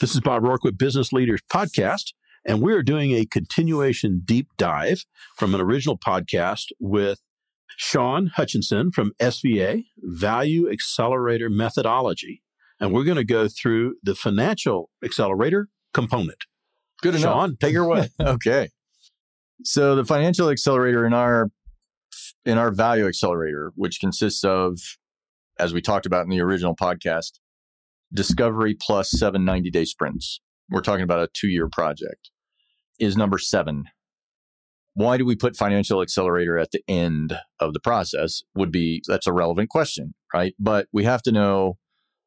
This is Bob Rourke with Business Leaders Podcast, and we're doing a continuation deep dive from an original podcast with Sean Hutchinson from SVA, Value Accelerator Methodology. And we're going to go through the financial accelerator component. Good enough. Shawn, take her away. okay. So the financial accelerator in our in our value accelerator, which consists of, as we talked about in the original podcast, discovery plus seven 90 day sprints. We're talking about a two year project, is number seven. Why do we put financial accelerator at the end of the process? Would be that's a relevant question, right? But we have to know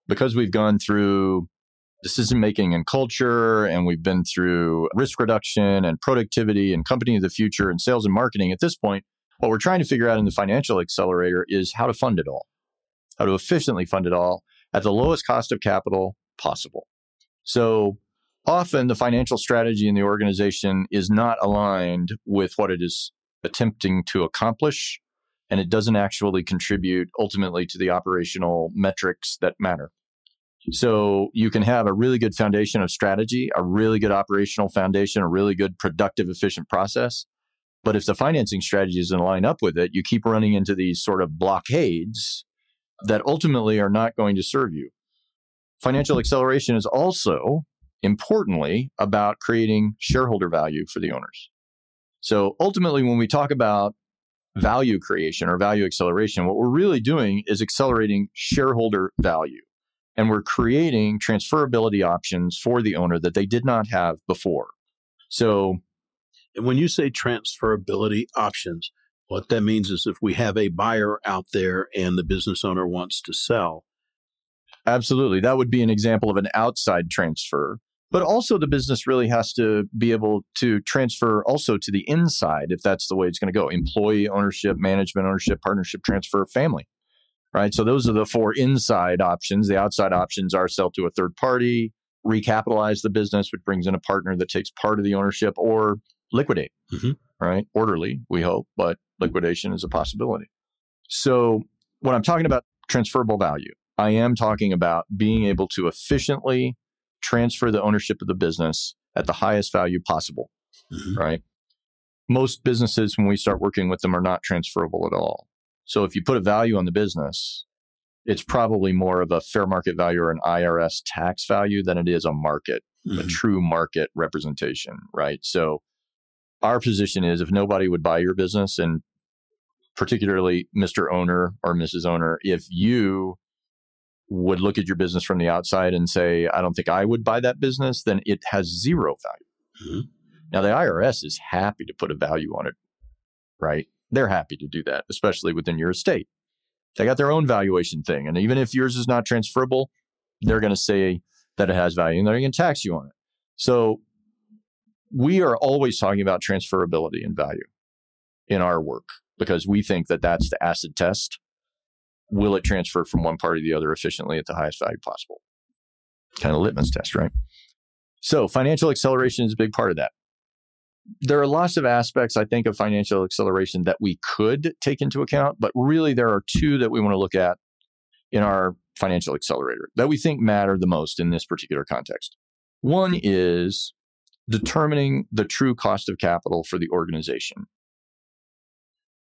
because we've gone through decision making and culture, and we've been through risk reduction and productivity and company of the future and sales and marketing. At this point, what we're trying to figure out in the financial accelerator is how to fund it all, how to efficiently fund it all at the lowest cost of capital possible. So often the financial strategy in the organization is not aligned with what it is attempting to accomplish, and it doesn't actually contribute ultimately to the operational metrics that matter. So you can have a really good foundation of strategy, a really good operational foundation, a really good productive, efficient process. But if the financing strategy doesn't line up with it, you keep running into these sort of blockades that ultimately are not going to serve you. Financial mm-hmm. acceleration is also importantly about creating shareholder value for the owners. So ultimately, when we talk about value creation or value acceleration, what we're really doing is accelerating shareholder value. And we're creating transferability options for the owner that they did not have before. So, and when you say transferability options, what that means is if we have a buyer out there and the business owner wants to sell. Absolutely. That would be an example of an outside transfer. But also, the business really has to be able to transfer also to the inside if that's the way it's going to go employee ownership, management ownership, partnership transfer, family right? So those are the four inside options. The outside options are sell to a third party, recapitalize the business, which brings in a partner that takes part of the ownership, or liquidate, mm-hmm. right? Orderly, we hope, but liquidation is a possibility. So when I'm talking about transferable value, I am talking about being able to efficiently transfer the ownership of the business at the highest value possible, mm-hmm. right? Most businesses, when we start working with them, are not transferable at all. So if you put a value on the business, it's probably more of a fair market value or an IRS tax value than it is a market, mm-hmm. a true market representation, right? So our position is if nobody would buy your business and particularly Mr. Owner or Mrs. Owner, if you would look at your business from the outside and say, I don't think I would buy that business, then it has zero value. Mm-hmm. Now, the IRS is happy to put a value on it, right? they're happy to do that, especially within your estate. They got their own valuation thing. And even if yours is not transferable, they're going to say that it has value and they're going to tax you on it. So we are always talking about transferability and value in our work because we think that that's the acid test. Will it transfer from one party to the other efficiently at the highest value possible? Kind of litmus test, right? So financial acceleration is a big part of that there are lots of aspects, I think, of financial acceleration that we could take into account, but really there are two that we want to look at in our financial accelerator that we think matter the most in this particular context. One is determining the true cost of capital for the organization.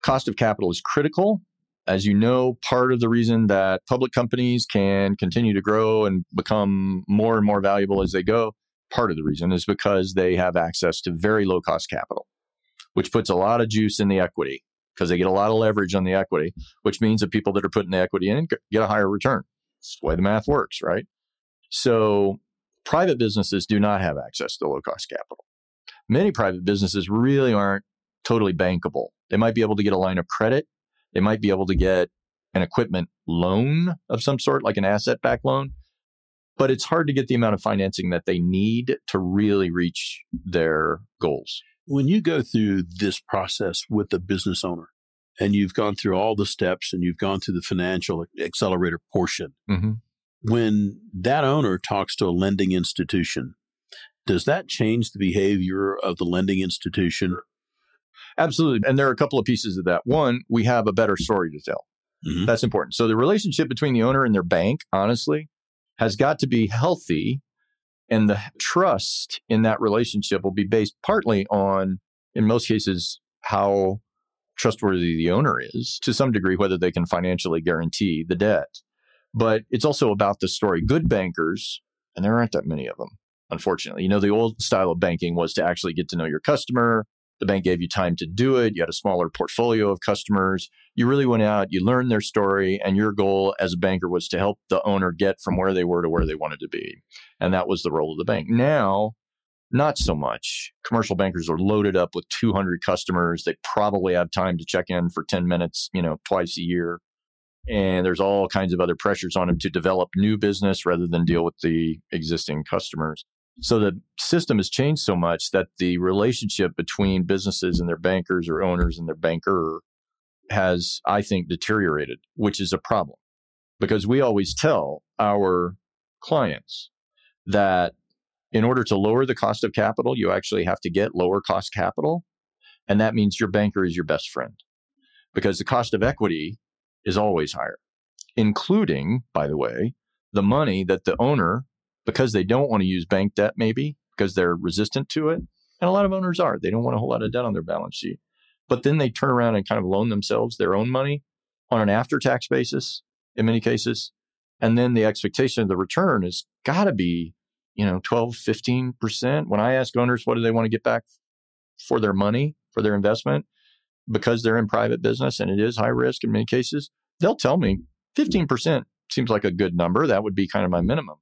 Cost of capital is critical. As you know, part of the reason that public companies can continue to grow and become more and more valuable as they go part of the reason is because they have access to very low cost capital, which puts a lot of juice in the equity because they get a lot of leverage on the equity, which means that people that are putting the equity in get a higher return. That's the way the math works, right? So private businesses do not have access to low cost capital. Many private businesses really aren't totally bankable. They might be able to get a line of credit. They might be able to get an equipment loan of some sort, like an asset backed loan, but it's hard to get the amount of financing that they need to really reach their goals. When you go through this process with the business owner and you've gone through all the steps and you've gone through the financial accelerator portion, mm-hmm. When that owner talks to a lending institution, does that change the behavior of the lending institution? Absolutely. And there are a couple of pieces of that. One, we have a better story to tell. Mm-hmm. That's important. So the relationship between the owner and their bank, honestly, has got to be healthy And the trust in that relationship will be based partly on, in most cases, how trustworthy the owner is, to some degree, whether they can financially guarantee the debt. But it's also about the story. Good bankers, and there aren't that many of them, unfortunately. You know, the old style of banking was to actually get to know your customer. The bank gave you time to do it. You had a smaller portfolio of customers. You really went out, you learned their story, and your goal as a banker was to help the owner get from where they were to where they wanted to be. And that was the role of the bank. Now, not so much. Commercial bankers are loaded up with 200 customers. They probably have time to check in for 10 minutes, you know, twice a year. And there's all kinds of other pressures on them to develop new business rather than deal with the existing customers. So the system has changed so much that the relationship between businesses and their bankers or owners and their banker has, I think, deteriorated, which is a problem because we always tell our clients that in order to lower the cost of capital, you actually have to get lower cost capital. And that means your banker is your best friend because the cost of equity is always higher, including, by the way, the money that the owner, because they don't want to use bank debt, maybe because they're resistant to it. And a lot of owners are. They don't want a whole lot of debt on their balance sheet. But then they turn around and kind of loan themselves their own money on an after tax basis in many cases. And then the expectation of the return has got to be you know 12 15% when i ask owners what do they want to get back for their money for their investment because they're in private business and it is high risk in many cases they'll tell me 15% seems like a good number that would be kind of my minimum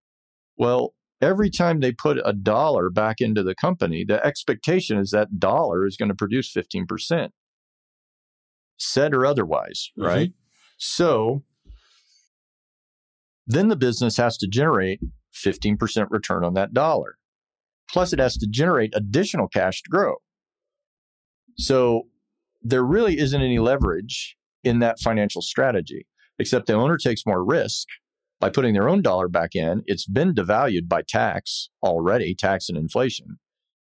well every time they put a dollar back into the company the expectation is that dollar is going to produce 15% said or otherwise mm-hmm. right so then the business has to generate 15% return on that dollar. Plus, it has to generate additional cash to grow. So, there really isn't any leverage in that financial strategy, except the owner takes more risk by putting their own dollar back in. It's been devalued by tax already, tax and inflation.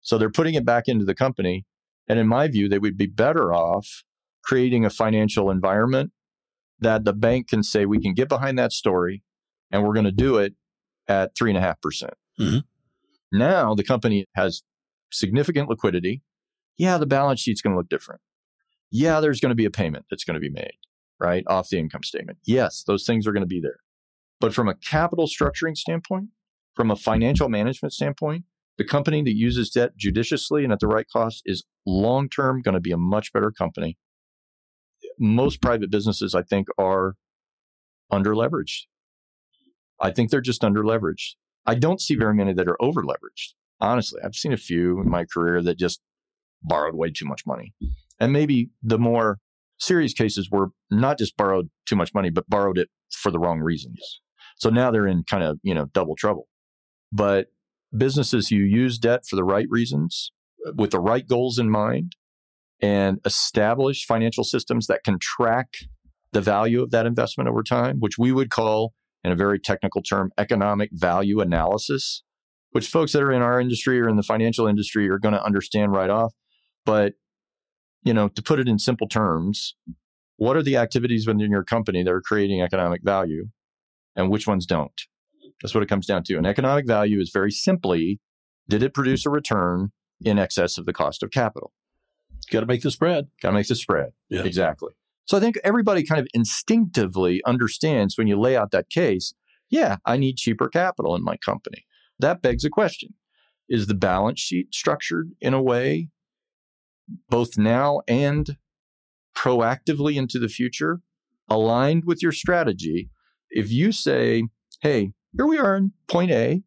So, they're putting it back into the company. And in my view, they would be better off creating a financial environment that the bank can say, we can get behind that story and we're going to do it at 3.5%. percent mm-hmm. Now the company has significant liquidity. Yeah, the balance sheet's going to look different. Yeah, there's going to be a payment that's going to be made, right, off the income statement. Yes, those things are going to be there. But from a capital structuring standpoint, from a financial management standpoint, the company that uses debt judiciously and at the right cost is long term going to be a much better company. Most private businesses, I think, are under leveraged. I think they're just under leveraged. I don't see very many that are over leveraged. Honestly, I've seen a few in my career that just borrowed way too much money. And maybe the more serious cases were not just borrowed too much money, but borrowed it for the wrong reasons. So now they're in kind of, you know, double trouble. But businesses who use debt for the right reasons, uh, with the right goals in mind, and establish financial systems that can track the value of that investment over time, which we would call in a very technical term, economic value analysis, which folks that are in our industry or in the financial industry are going to understand right off. But, you know, to put it in simple terms, what are the activities within your company that are creating economic value and which ones don't? That's what it comes down to. And economic value is very simply did it produce a return in excess of the cost of capital? Got to make the spread. Got to make the spread. Yeah. Exactly. So I think everybody kind of instinctively understands when you lay out that case, yeah, I need cheaper capital in my company. That begs a question. Is the balance sheet structured in a way, both now and proactively into the future, aligned with your strategy? If you say, hey, here we are in point A,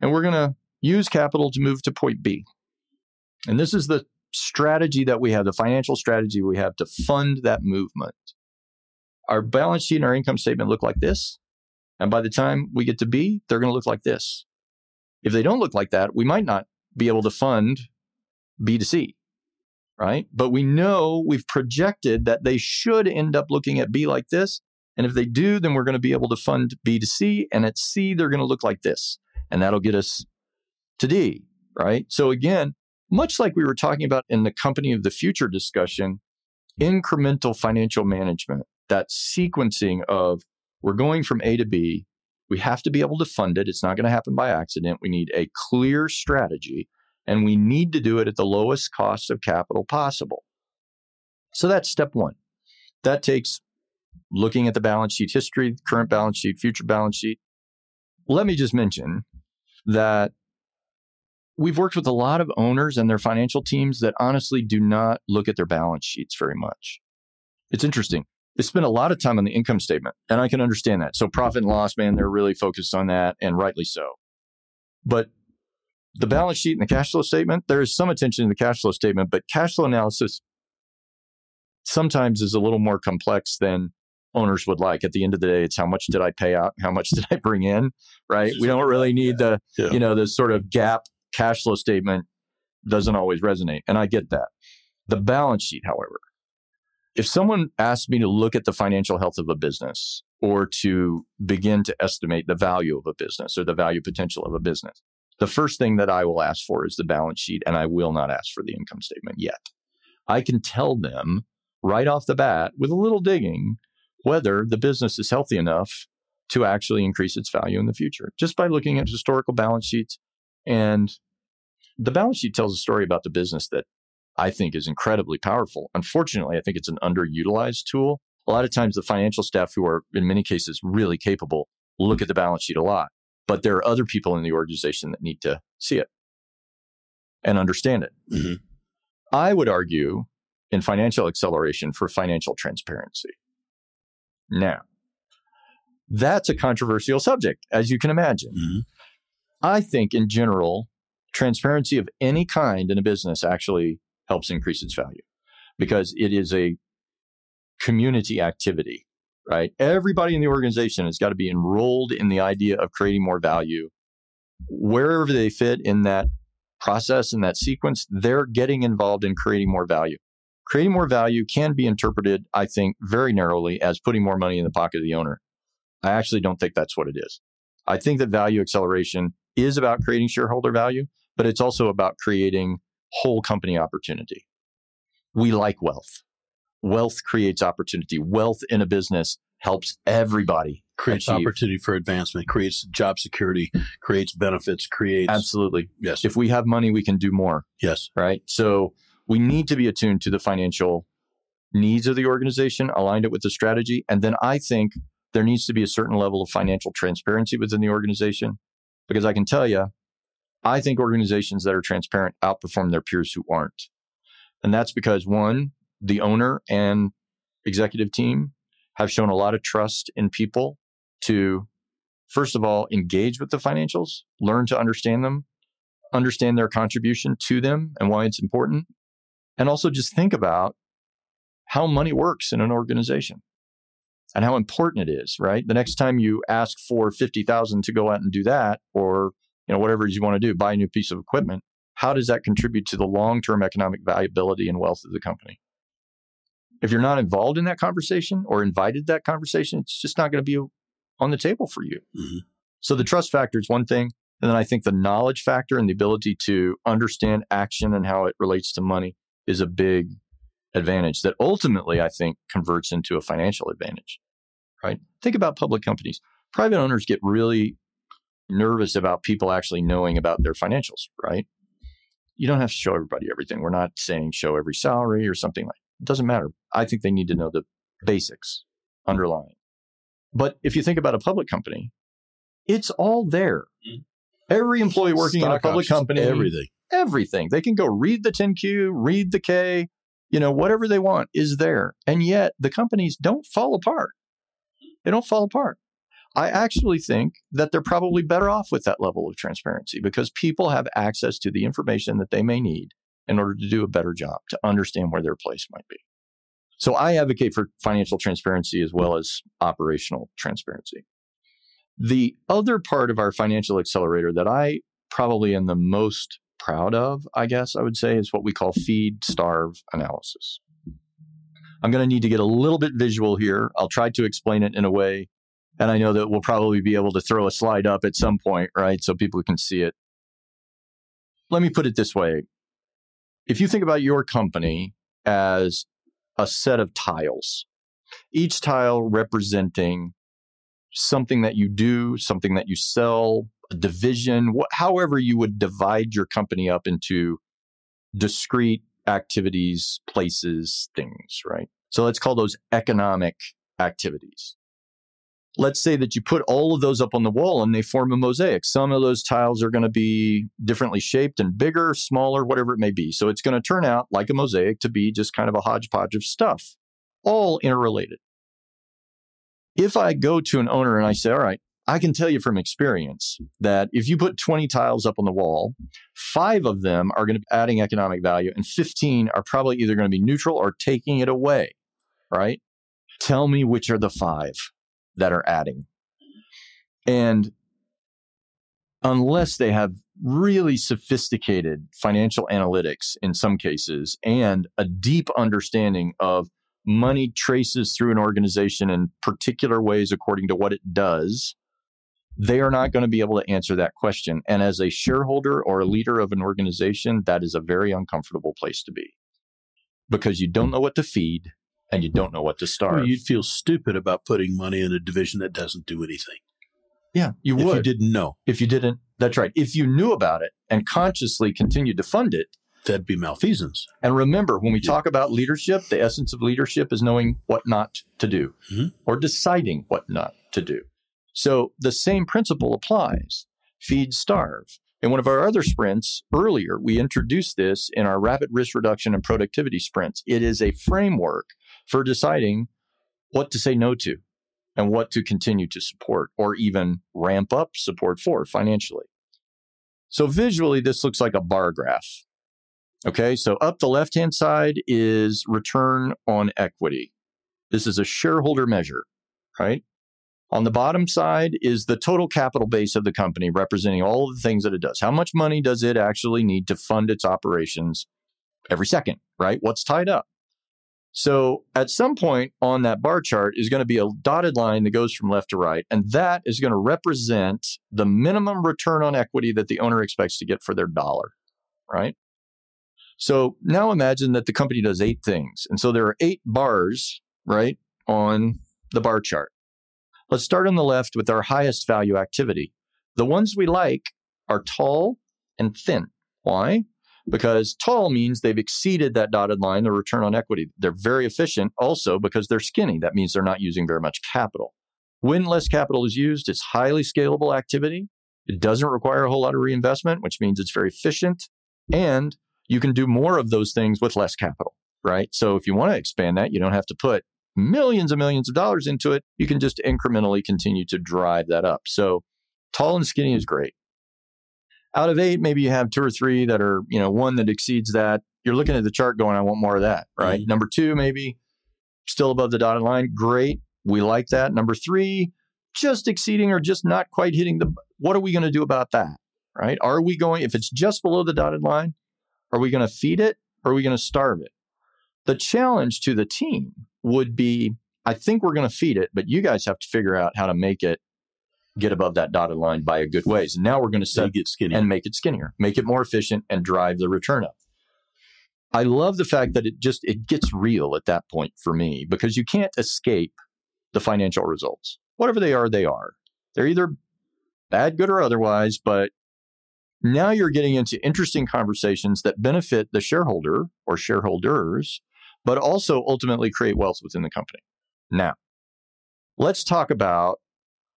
and we're going to use capital to move to point B. And this is the strategy that we have, the financial strategy we have to fund that movement. Our balance sheet and our income statement look like this. And by the time we get to B, they're going to look like this. If they don't look like that, we might not be able to fund B to C, right? But we know we've projected that they should end up looking at B like this. And if they do, then we're going to be able to fund B to C. And at C, they're going to look like this. And that'll get us to D, right? So again, much like we were talking about in the company of the future discussion, incremental financial management, that sequencing of we're going from A to B, We have to be able to fund it. It's not going to happen by accident. We need a clear strategy and we need to do it at the lowest cost of capital possible. So that's step one. That takes looking at the balance sheet history, current balance sheet, future balance sheet. Let me just mention that we've worked with a lot of owners and their financial teams that honestly do not look at their balance sheets very much. It's interesting. They spend a lot of time on the income statement, and I can understand that. So, profit and loss, man, they're really focused on that, and rightly so. But the balance sheet and the cash flow statement, there is some attention to the cash flow statement, but cash flow analysis sometimes is a little more complex than owners would like. At the end of the day, it's how much did I pay out? How much did I bring in? Right. We don't really need the, yeah. you know, the sort of GAAP cash flow statement doesn't always resonate. And I get that. The balance sheet, however, if someone asks me to look at the financial health of a business or to begin to estimate the value of a business or the value potential of a business, the first thing that I will ask for is the balance sheet, and I will not ask for the income statement yet. I can tell them right off the bat with a little digging whether the business is healthy enough to actually increase its value in the future just by looking at historical balance sheets. And the balance sheet tells a story about the business that I think is incredibly powerful. Unfortunately, I think it's an underutilized tool. A lot of times, the financial staff, who are in many cases really capable, look at the balance sheet a lot. But there are other people in the organization that need to see it and understand it. Mm-hmm. I would argue in financial acceleration for financial transparency. Now, that's a controversial subject, as you can imagine. Mm-hmm. I think in general, transparency of any kind in a business actually helps increase its value because it is a community activity, right? Everybody in the organization has got to be enrolled in the idea of creating more value. Wherever they fit in that process, in that sequence, they're getting involved in creating more value. Creating more value can be interpreted, I think, very narrowly as putting more money in the pocket of the owner. I actually don't think that's what it is. I think that value acceleration is about creating shareholder value, but it's also about creating whole company opportunity. We like wealth. Wealth creates opportunity. Wealth in a business helps everybody. Creates achieve. opportunity for advancement, creates job security, creates benefits, creates. Absolutely. Yes. If we have money, we can do more. Yes. Right. So we need to be attuned to the financial needs of the organization, aligned it with the strategy. And then I think there needs to be a certain level of financial transparency within the organization. Because I can tell you, I think organizations that are transparent outperform their peers who aren't. And that's because one, the owner and executive team have shown a lot of trust in people to, first of all, engage with the financials, learn to understand them, understand their contribution to them and why it's important, and also just think about how money works in an organization and how important it is, right? The next time you ask for 50,000 to go out and do that or you know, whatever you want to do, buy a new piece of equipment, how does that contribute to the long-term economic viability and wealth of the company? If you're not involved in that conversation or invited that conversation, it's just not going to be on the table for you. Mm-hmm. So the trust factor is one thing. And then I think the knowledge factor and the ability to understand action and how it relates to money is a big advantage that ultimately I think converts into a financial advantage. Right? Think about public companies. Private owners get really nervous about people actually knowing about their financials, right? You don't have to show everybody everything. We're not saying show every salary or something like doesn't matter. I think they need to know the basics underlying. But if you think about a public company, it's all there. Mm-hmm. Every employee working Stock in a public options, company, everything, everything. They can go read the 10Q, read the K, you know, whatever they want is there. And yet the companies don't fall apart. They don't fall apart. I actually think that they're probably better off with that level of transparency because people have access to the information that they may need in order to do a better job, to understand where their place might be. So I advocate for financial transparency as well as operational transparency. The other part of our financial accelerator that I probably am the most proud of, I guess I would say, is what we call feed starve analysis. I'm going to need to get a little bit visual here. I'll try to explain it in a way and I know that we'll probably be able to throw a slide up at some point, right? So people can see it. Let me put it this way. If you think about your company as a set of tiles, each tile representing something that you do, something that you sell, a division, wh- however you would divide your company up into discrete activities, places, things, right? So let's call those economic activities. Let's say that you put all of those up on the wall and they form a mosaic. Some of those tiles are going to be differently shaped and bigger, smaller, whatever it may be. So it's going to turn out like a mosaic to be just kind of a hodgepodge of stuff, all interrelated. If I go to an owner and I say, all right, I can tell you from experience that if you put 20 tiles up on the wall, five of them are going to be adding economic value and 15 are probably either going to be neutral or taking it away, right? Tell me which are the five that are adding. And unless they have really sophisticated financial analytics in some cases and a deep understanding of money traces through an organization in particular ways according to what it does, they are not going to be able to answer that question. And as a shareholder or a leader of an organization, that is a very uncomfortable place to be because you don't know what to feed and you don't know what to start. Well, you'd feel stupid about putting money in a division that doesn't do anything. Yeah, you if would. If you didn't know. If you didn't, that's right. If you knew about it and consciously continued to fund it, that'd be malfeasance. And remember, when we yeah. talk about leadership, the essence of leadership is knowing what not to do mm-hmm. or deciding what not to do. So the same principle applies feed, starve. In one of our other sprints earlier, we introduced this in our rapid risk reduction and productivity sprints. It is a framework for deciding what to say no to and what to continue to support or even ramp up support for financially. So visually, this looks like a bar graph. Okay, so up the left hand side is return on equity. This is a shareholder measure, right? On the bottom side is the total capital base of the company, representing all of the things that it does. How much money does it actually need to fund its operations every second, right? What's tied up? So at some point on that bar chart is going to be a dotted line that goes from left to right. And that is going to represent the minimum return on equity that the owner expects to get for their dollar, right? So now imagine that the company does eight things. And so there are eight bars, right, on the bar chart. Let's start on the left with our highest value activity. The ones we like are tall and thin. Why? Because tall means they've exceeded that dotted line, the return on equity. They're very efficient also because they're skinny. That means they're not using very much capital. When less capital is used, it's highly scalable activity. It doesn't require a whole lot of reinvestment, which means it's very efficient. And you can do more of those things with less capital, right? So if you want to expand that, you don't have to put millions and millions of dollars into it, you can just incrementally continue to drive that up. So tall and skinny is great. Out of eight, maybe you have two or three that are, you know, one that exceeds that. You're looking at the chart going, I want more of that, right? Mm-hmm. Number two, maybe still above the dotted line. Great. We like that. Number three, just exceeding or just not quite hitting the, what are we going to do about that? Right? Are we going, if it's just below the dotted line, are we going to feed it or are we going to starve it? The challenge to the team would be I think we're going to feed it, but you guys have to figure out how to make it get above that dotted line by a good ways. And now we're going to set it skinnier. and make it skinnier, make it more efficient and drive the return up. I love the fact that it just it gets real at that point for me because you can't escape the financial results. Whatever they are, they are. They're either bad, good, or otherwise, but now you're getting into interesting conversations that benefit the shareholder or shareholders but also ultimately create wealth within the company. Now, let's talk about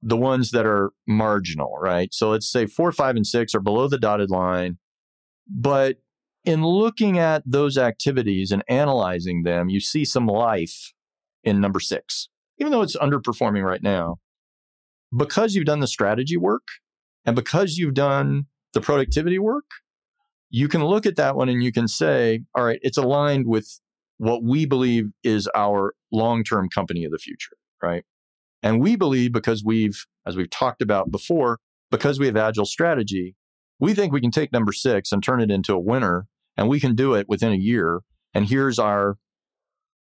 the ones that are marginal, right? So let's say four, five, and six are below the dotted line. But in looking at those activities and analyzing them, you see some life in number six, even though it's underperforming right now. Because you've done the strategy work and because you've done the productivity work, you can look at that one and you can say, all right, it's aligned with what we believe is our long term company of the future, right? And we believe because we've, as we've talked about before, because we have agile strategy, we think we can take number six and turn it into a winner and we can do it within a year. And here's our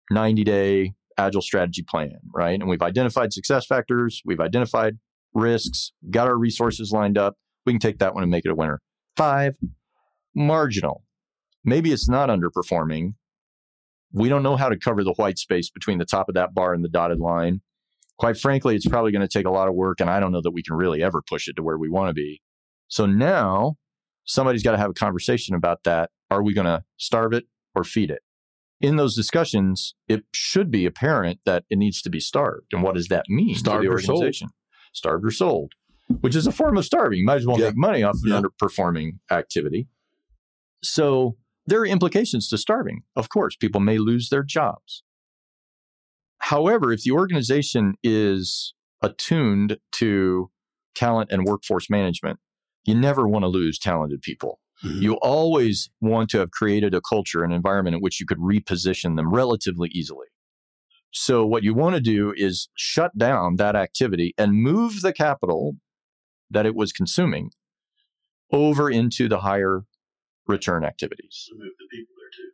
90 day agile strategy plan, right? And we've identified success factors, we've identified risks, got our resources lined up. We can take that one and make it a winner. Five, marginal. Maybe it's not underperforming, we don't know how to cover the white space between the top of that bar and the dotted line. Quite frankly, it's probably going to take a lot of work. And I don't know that we can really ever push it to where we want to be. So now somebody's got to have a conversation about that. Are we going to starve it or feed it? In those discussions, it should be apparent that it needs to be starved. And what does that mean starved to the organization? Starved or sold, which is a form of starving. You might as well yeah. make money off an yeah. underperforming activity. So there are implications to starving. Of course, people may lose their jobs. However, if the organization is attuned to talent and workforce management, you never want to lose talented people. Mm-hmm. You always want to have created a culture, an environment in which you could reposition them relatively easily. So, what you want to do is shut down that activity and move the capital that it was consuming over into the higher return activities. So move the people there too.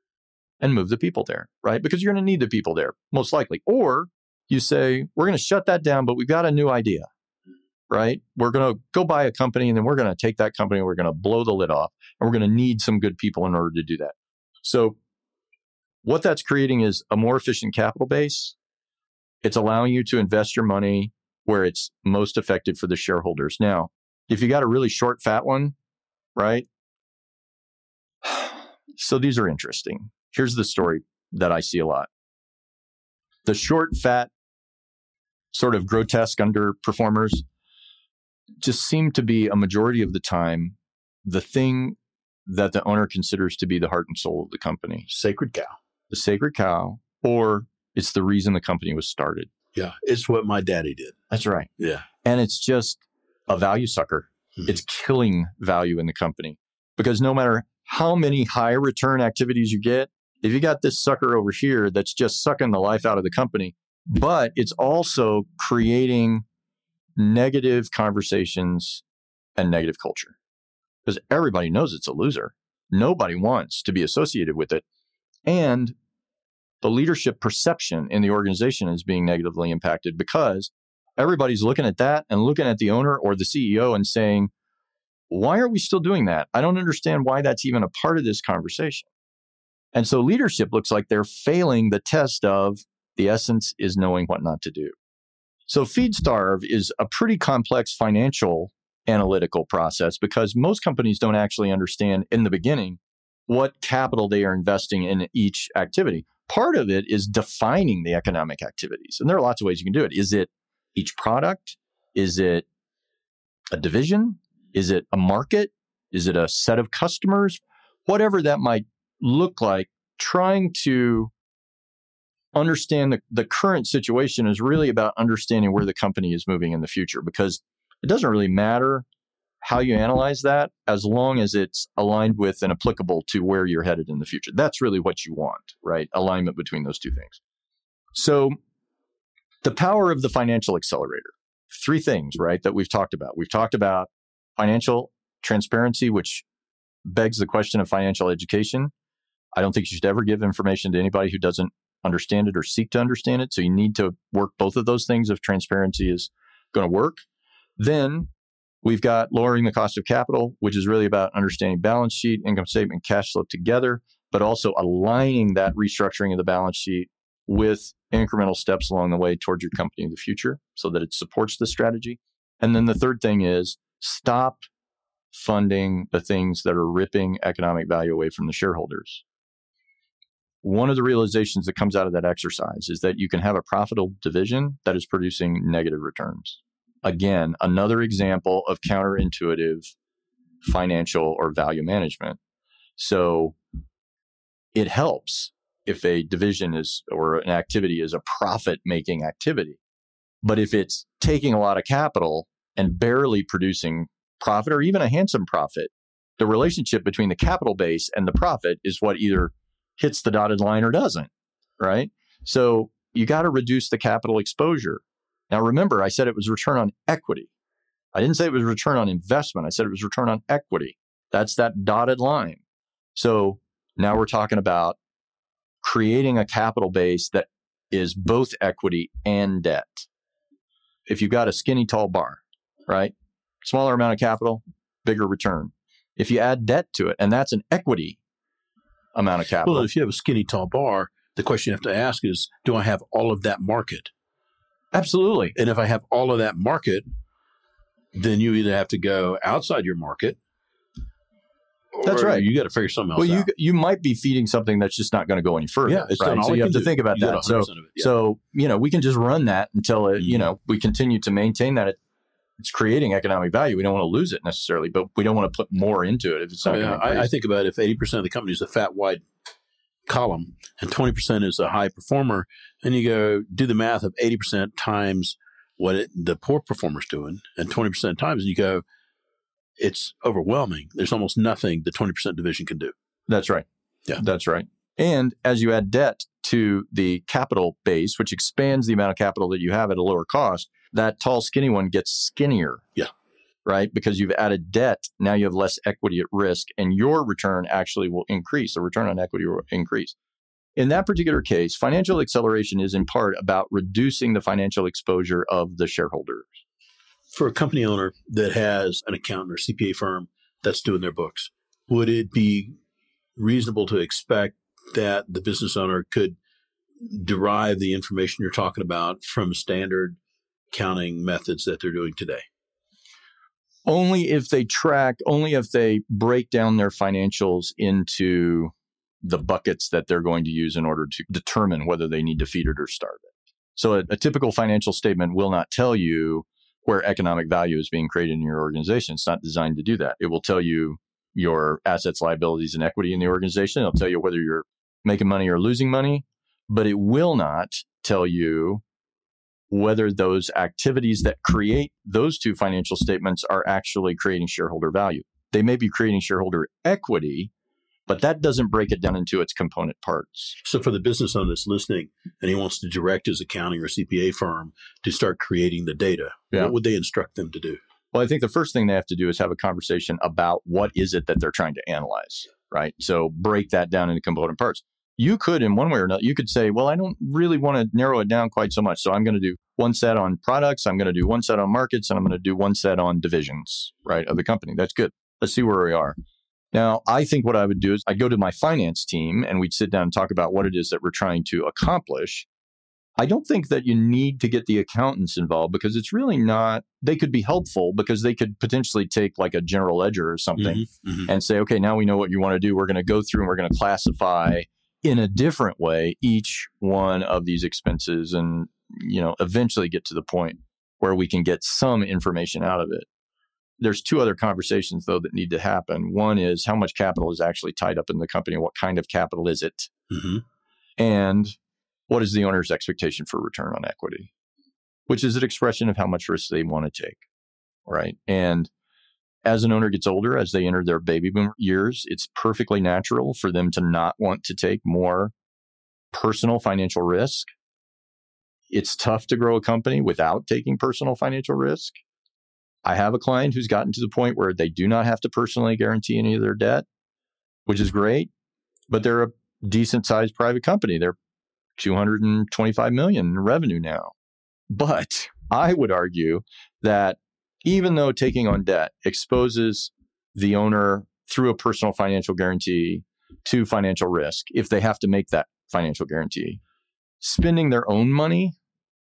And move the people there, right? Because you're going to need the people there, most likely. Or you say, we're going to shut that down, but we've got a new idea, right? We're going to go buy a company and then we're going to take that company we're going to blow the lid off and we're going to need some good people in order to do that. So, what that's creating is a more efficient capital base. It's allowing you to invest your money where it's most effective for the shareholders. Now, if you got a really short, fat one, right? So these are interesting. Here's the story that I see a lot. The short, fat, sort of grotesque underperformers just seem to be a majority of the time the thing that the owner considers to be the heart and soul of the company. Sacred cow. The sacred cow, or it's the reason the company was started. Yeah, it's what my daddy did. That's right. Yeah. And it's just a value sucker. Mm-hmm. It's killing value in the company because no matter how many high return activities you get, if you got this sucker over here that's just sucking the life out of the company, but it's also creating negative conversations and negative culture because everybody knows it's a loser. Nobody wants to be associated with it. And the leadership perception in the organization is being negatively impacted because everybody's looking at that and looking at the owner or the CEO and saying, why are we still doing that? I don't understand why that's even a part of this conversation. And so leadership looks like they're failing the test of the essence is knowing what not to do. So feed starve is a pretty complex financial analytical process because most companies don't actually understand in the beginning what capital they are investing in each activity. Part of it is defining the economic activities. And there are lots of ways you can do it. Is it each product? Is it a division? Is it a market? Is it a set of customers? Whatever that might look like, trying to understand the, the current situation is really about understanding where the company is moving in the future because it doesn't really matter how you analyze that as long as it's aligned with and applicable to where you're headed in the future. That's really what you want, right? Alignment between those two things. So, the power of the financial accelerator three things, right, that we've talked about. We've talked about financial transparency, which begs the question of financial education. I don't think you should ever give information to anybody who doesn't understand it or seek to understand it. So you need to work both of those things if transparency is going to work. Then we've got lowering the cost of capital, which is really about understanding balance sheet, income statement, cash flow together, but also aligning that restructuring of the balance sheet with incremental steps along the way towards your company in the future so that it supports the strategy. And then the third thing is stop funding the things that are ripping economic value away from the shareholders. One of the realizations that comes out of that exercise is that you can have a profitable division that is producing negative returns. Again, another example of counterintuitive financial or value management. So it helps if a division is or an activity is a profit making activity. But if it's taking a lot of capital and barely producing profit or even a handsome profit, the relationship between the capital base and the profit is what either hits the dotted line or doesn't, right? So you got to reduce the capital exposure. Now, remember, I said it was return on equity. I didn't say it was return on investment. I said it was return on equity. That's that dotted line. So now we're talking about creating a capital base that is both equity and debt. If you've got a skinny tall bar, right? Smaller amount of capital, bigger return. If you add debt to it, and that's an equity amount of capital. Well, if you have a skinny tall bar, the question you have to ask is, do I have all of that market? Absolutely. And if I have all of that market, then you either have to go outside your market. That's right. You got to figure something else out. Well, you out. you might be feeding something that's just not going to go any further. yeah, it's right. done all So you have to do. think about You that. So it, yeah. so you know we can just run that until it you Mhm. know we continue to maintain that it, it's creating economic value. We don't want to lose it necessarily, but we don't want to put more into it if it's not Oh, yeah, I, I think about if 80% of the company is a fat, wide column and 20% is a high performer, and you go do the math of 80% times what it, the poor performer's doing and 20% times, and you go, it's overwhelming. There's almost nothing the 20% division can do. That's right. Yeah. That's right. And as you add debt to the capital base, which expands the amount of capital that you have at a lower cost, that tall, skinny one gets skinnier. Yeah. Right? Because you've added debt. Now you have less equity at risk, and your return actually will increase. The return on equity will increase. In that particular case, financial acceleration is in part about reducing the financial exposure of the shareholders. For a company owner that has an accountant or CPA firm that's doing their books, would it be reasonable to expect that the business owner could derive the information you're talking about from standard counting methods that they're doing today? only if they track, only if they break down their financials into the buckets that they're going to use in order to determine whether they need to feed it or starve it. So a, a typical financial statement will not tell you where economic value is being created in your organization. It's not designed to do that. It will tell you your assets, liabilities, and equity in the organization. It'll tell you whether you're making money or losing money, but it will not tell you whether those activities that create those two financial statements are actually creating shareholder value. They may be creating shareholder equity, but that doesn't break it down into its component parts. So, for the business owner that's listening and he wants to direct his accounting or CPA firm to start creating the data, Yeah. what would they instruct them to do? Well, I think the first thing they have to do is have a conversation about what is it that they're trying to analyze, right? So break that down into component parts. You could, in one way or another, you could say, well, I don't really want to narrow it down quite so much. So I'm going to do one set on products, I'm going to do one set on markets, and I'm going to do one set on divisions, right, of the company. That's good. Let's see where we are. Now, I think what I would do is I'd go to my finance team and we'd sit down and talk about what it is that we're trying to accomplish. I don't think that you need to get the accountants involved because it's really not, they could be helpful because they could potentially take like a general ledger or something Mhm, mhm. and say, okay, now we know what you want to do. We're going to go through and we're going to classify in a different way each one of these expenses and, you know, eventually get to the point where we can get some information out of it. There's two other conversations though that need to happen. One is how much capital is actually tied up in the company? What kind of capital is it? Mhm. And what is the owner's expectation for return on equity, which is an expression of how much risk they want to take. Right. And as an owner gets older, as they enter their baby boom years, it's perfectly natural for them to not want to take more personal financial risk. It's tough to grow a company without taking personal financial risk. I have a client who's gotten to the point where they do not have to personally guarantee any of their debt, which is great, but they're a decent sized private company. They're 225 million in revenue now. But I would argue that even though taking on debt exposes the owner through a personal financial guarantee to financial risk, if they have to make that financial guarantee, spending their own money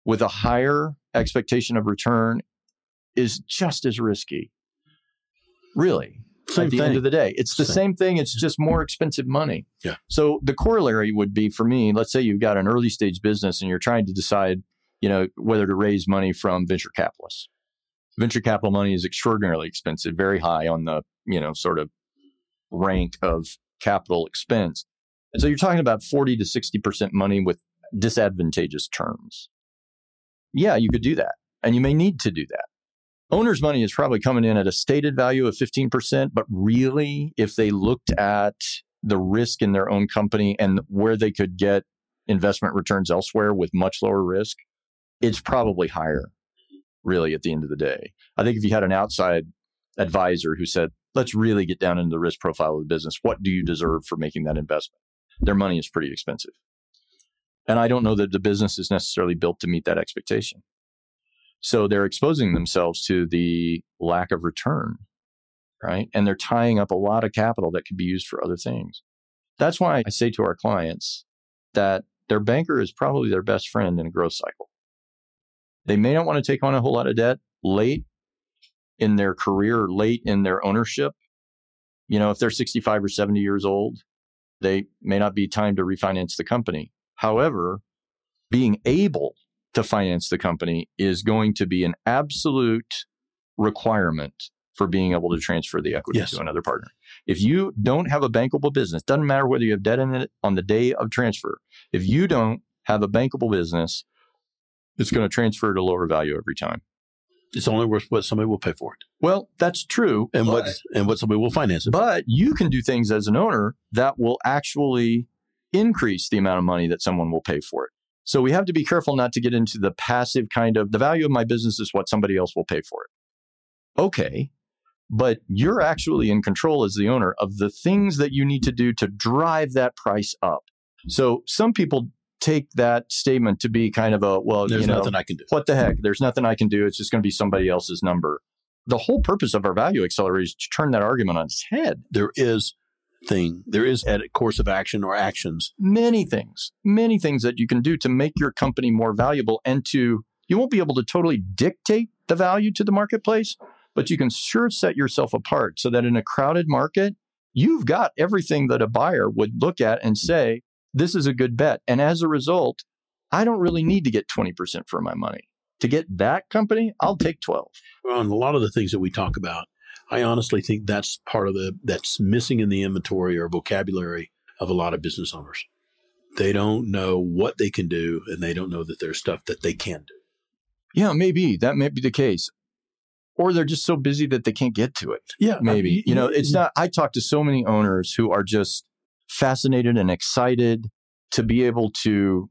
with a higher expectation of return is just as risky. Really, Same at the thing. end of the day. It's the Same. same thing. It's just more expensive money. Yeah. So the corollary would be for me, let's say you've got an early stage business and you're trying to decide, you know, whether to raise money from venture capitalists. Venture capital money is extraordinarily expensive, very high on the, you know, sort of rank of capital expense. And so you're talking about 40 to 60% money with disadvantageous terms. Yeah, you could do that. And you may need to do that owner's money is probably coming in at a stated value of 15%, but really, if they looked at the risk in their own company and where they could get investment returns elsewhere with much lower risk, it's probably higher, really, at the end of the day. I think if you had an outside advisor who said, let's really get down into the risk profile of the business, what do you deserve for making that investment? Their money is pretty expensive. And I don't know that the business is necessarily built to meet that expectation. So they're exposing themselves to the lack of return, right? And they're tying up a lot of capital that could be used for other things. That's why I say to our clients that their banker is probably their best friend in a growth cycle. They may not want to take on a whole lot of debt late in their career, late in their ownership. You know, if they're 65 or 70 years old, they may not be time to refinance the company. However, being able to finance the company is going to be an absolute requirement for being able to transfer the equity Yes. to another partner. If you don't have a bankable business, doesn't matter whether you have debt in it on the day of transfer. If you don't have a bankable business, it's going to transfer at a lower value every time. It's only worth what somebody will pay for it, Well, that's true. and what and what somebody will finance it. for. but you can do things as an owner that will actually increase the amount of money that someone will pay for it. So we have to be careful not to get into the passive kind of the value of my business is what somebody else will pay for it. Okay. But you're actually in control as the owner of the things that you need to do to drive that price up. So some people take that statement to be kind of a, well, There's you know, nothing I can do. what the heck? There's nothing I can do. It's just going to be somebody else's number. The whole purpose of our value accelerator is to turn that argument on its head. There is thing. There is a course of action or actions. Many things, many things that you can do to make your company more valuable and to, you won't be able to totally dictate the value to the marketplace, but you can sure set yourself apart so that in a crowded market, you've got everything that a buyer would look at and say, this is a good bet. And as a result, I don't really need to get 20% for my money. To get that company, I'll take 12. Well, and a lot of the things that we talk about, I honestly think that's part of the that's missing in the inventory or vocabulary of a lot of business owners. They don't know what they can do, and they don't know that there's stuff that they can do. Yeah, maybe that may be the case. Or they're just so busy that they can't get to it. Yeah, Maybe. You know, it's not, I talk to so many owners who are just fascinated and excited to be able to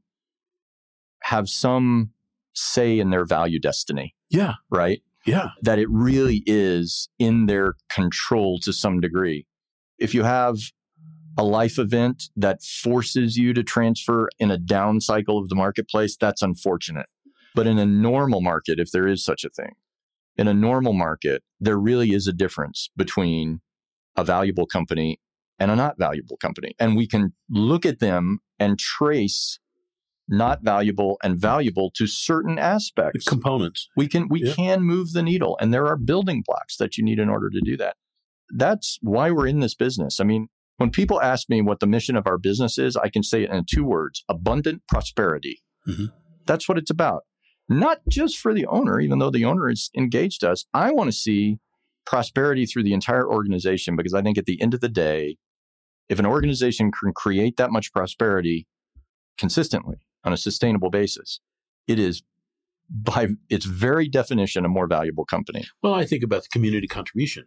have some say in their value destiny, Yeah, right? yeah, That it really is in their control to some degree. If you have a life event that forces you to transfer in a down cycle of the marketplace, that's unfortunate. But in a normal market, if there is such a thing, in a normal market, there really is a difference between a valuable company and a not valuable company. And we can look at them and trace not valuable and valuable to certain aspects. components. We can we Yeah. can move the needle and there are building blocks that you need in order to do that. That's why we're in this business. I mean, when people ask me what the mission of our business is, I can say it in two words, abundant prosperity. Mhm. That's what it's about. Not just for the owner, even though the owner is engaged us. I want to see prosperity through the entire organization because I think at the end of the day, if an organization can create that much prosperity consistently on a sustainable basis, it is by its very definition a more valuable company. Well, I think about the community contribution.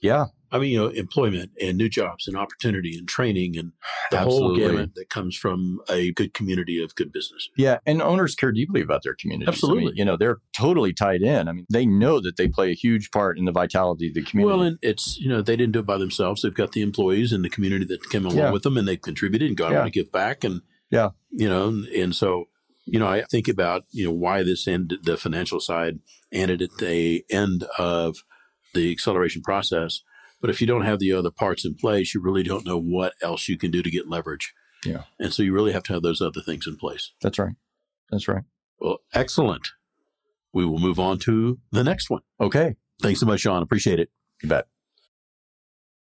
Yeah, I mean, you know, employment and new jobs and opportunity and training and the whole gamut that comes from a good community of good business. yeah, and owners care deeply about their community. Absolutely. you know they're totally tied in. I mean, they know that they play a huge part in the vitality of the community. Well, and it's you know they didn't do it by themselves. They've got the employees and the community that came along Yeah. with them, and they've contributed and gone Yeah. on to give back. And Yeah. you know, and, and so you know, I think about you know why this ended the financial side ended at the end of the acceleration process. But if you don't have the other parts in place, you really don't know what else you can do to get leverage. Yeah. and so you really have to have those other things in place. that's right. That's right. Well, excellent. We will move on to the next one. Okay, Thanks so much, Sean. Appreciate it. you bet.